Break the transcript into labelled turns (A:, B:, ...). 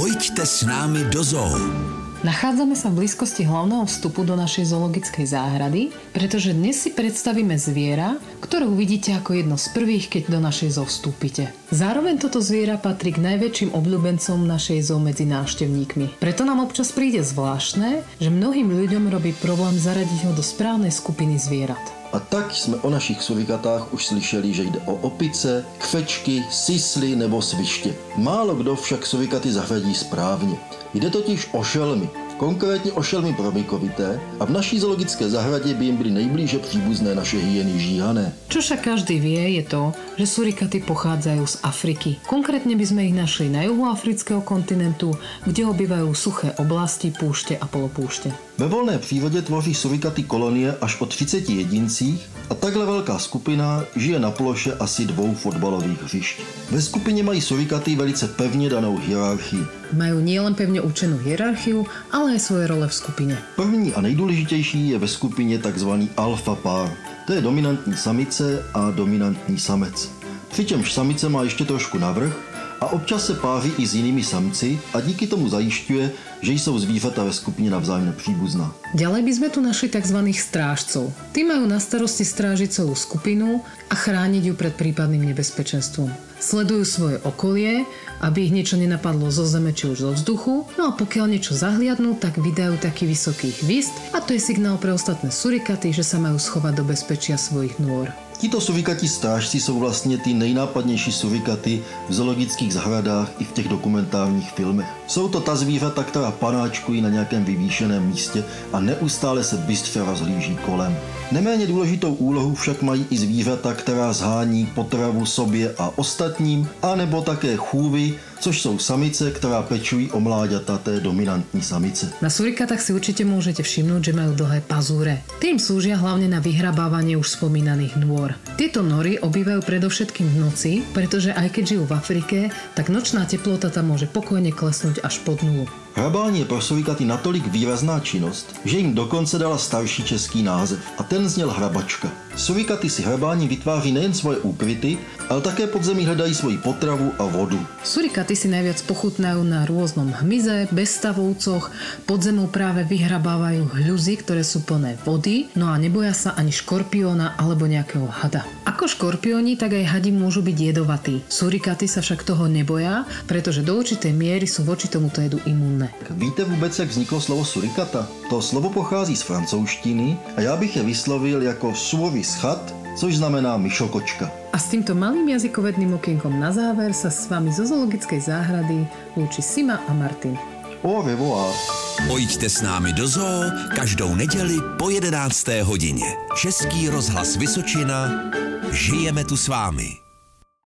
A: Pojďte s námi do zoo.
B: Nachádzame sa v blízkosti hlavného vstupu do našej zoologickej záhrady, pretože dnes si predstavíme zviera, ktoré uvidíte ako jedno z prvých, keď do našej zoo vstúpite. Zároveň toto zviera patrí k najväčším obľúbencom našej zoo medzi návštevníkmi. Preto nám občas príde zvláštne, že mnohým ľuďom robí problém zaradiť ho do správnej skupiny zvierat.
C: A tak jsme o našich suvikatách už slyšeli, že jde o opice, kfečky, sisly nebo sviště. Málo kdo však suvikaty zařadí správně. Jde totiž o šelmy, konkrétně o šelmy promikovité a v naší zoologické zahradě by jim byly nejblíže příbuzné naše hyeny žíhané.
B: Čo však každý vie je to, že surikaty pochádzajú z Afriky. Konkrétne by sme ich našli na juhu afrického kontinentu, kde obývajú suché oblasti, púšte a polopúšte.
C: Ve volné přírodě tvoří surikaty kolonie až o 30 jedincích a takhle velká skupina žije na ploše asi dvou fotbalových hřišť. Ve skupině mají surikaty velice pevně danou hierarchii.
B: Majú nielen pevne určenú hierarchiu, ale aj svoje role v skupine.
C: První a nejdůležitější je ve skupině takzvaný alfa pár. To je dominantní samice a dominantní samec. Přičemž samice má ještě trošku navrh a občas se páří i s jinými samci a díky tomu zajišťuje, že jsou zvířata ve skupině navzájem nepříbuzná.
B: Ďalej by sme tu našli tzv. strážcov. Tí majú na starosti strážiť celú skupinu a chrániť ju pred prípadným nebezpečenstvom. Sledujú svoje okolie, aby ich niečo nenapadlo zo zeme či už zo vzduchu, no a pokiaľ niečo zahliadnú, tak vydajú taký vysoký hvist a to je signál pre ostatné surikaty, že sa majú schovať do bezpečia svojich nôr.
C: Tito suvikati strážci jsou vlastně ty nejnápadnější suvikaty v zoologických zahradách i v těch dokumentárních filmech. Jsou to ta zvířata, která panáčkují na nějakém vyvýšeném místě a neustále se bystře rozhlíží kolem. Neméně důležitou úlohu však mají i zvířata, která zhání potravu sobě a ostatním, anebo také chůvy, což jsou samice, která pečují o mláďata té dominantní samice.
B: Na surikatách si určite môžete všimnúť, že majú dlhé pazúre. Tým slúžia hlavne na vyhrabávanie už spomínaných nôr. Tieto nory obývajú predovšetkým v noci, pretože aj keď žijú v Afrike, tak nočná teplota tam môže pokojne klesnúť až pod nulu.
C: Hrabání je pro suvikaty natolik výrazná činnost, že jim dokonce dala starší český název a ten zněl hrabačka. Suvikaty si hrabání vytváří nejen svoje úkryty, ale také pod zemí hledají svoji potravu a vodu.
B: Surikaty si najviac pochutnajú na rôznom hmyze, bezstavovcoch, pod zemou práve vyhrabávajú hľuzy, ktoré sú plné vody, no a neboja sa ani škorpióna alebo nejakého hada. Ako škorpióni, tak aj hadi môžu byť jedovatí. Surikaty sa však toho neboja, pretože do určitej miery sú voči tomuto jedu imúnne.
C: Víte vůbec, jak vzniklo slovo surikata? To slovo pochází z francouzštiny a já bych je vyslovil jako suovis chat, což znamená myšokočka.
B: A s týmto malým jazykovedným okienkom na záver sa s vami zo zoologickej záhrady lúči Sima a Martin.
C: Au revoir.
A: Pojďte s námi do zoo každou neděli po 11. hodině. Český rozhlas Vysočina. Žijeme tu s vámi.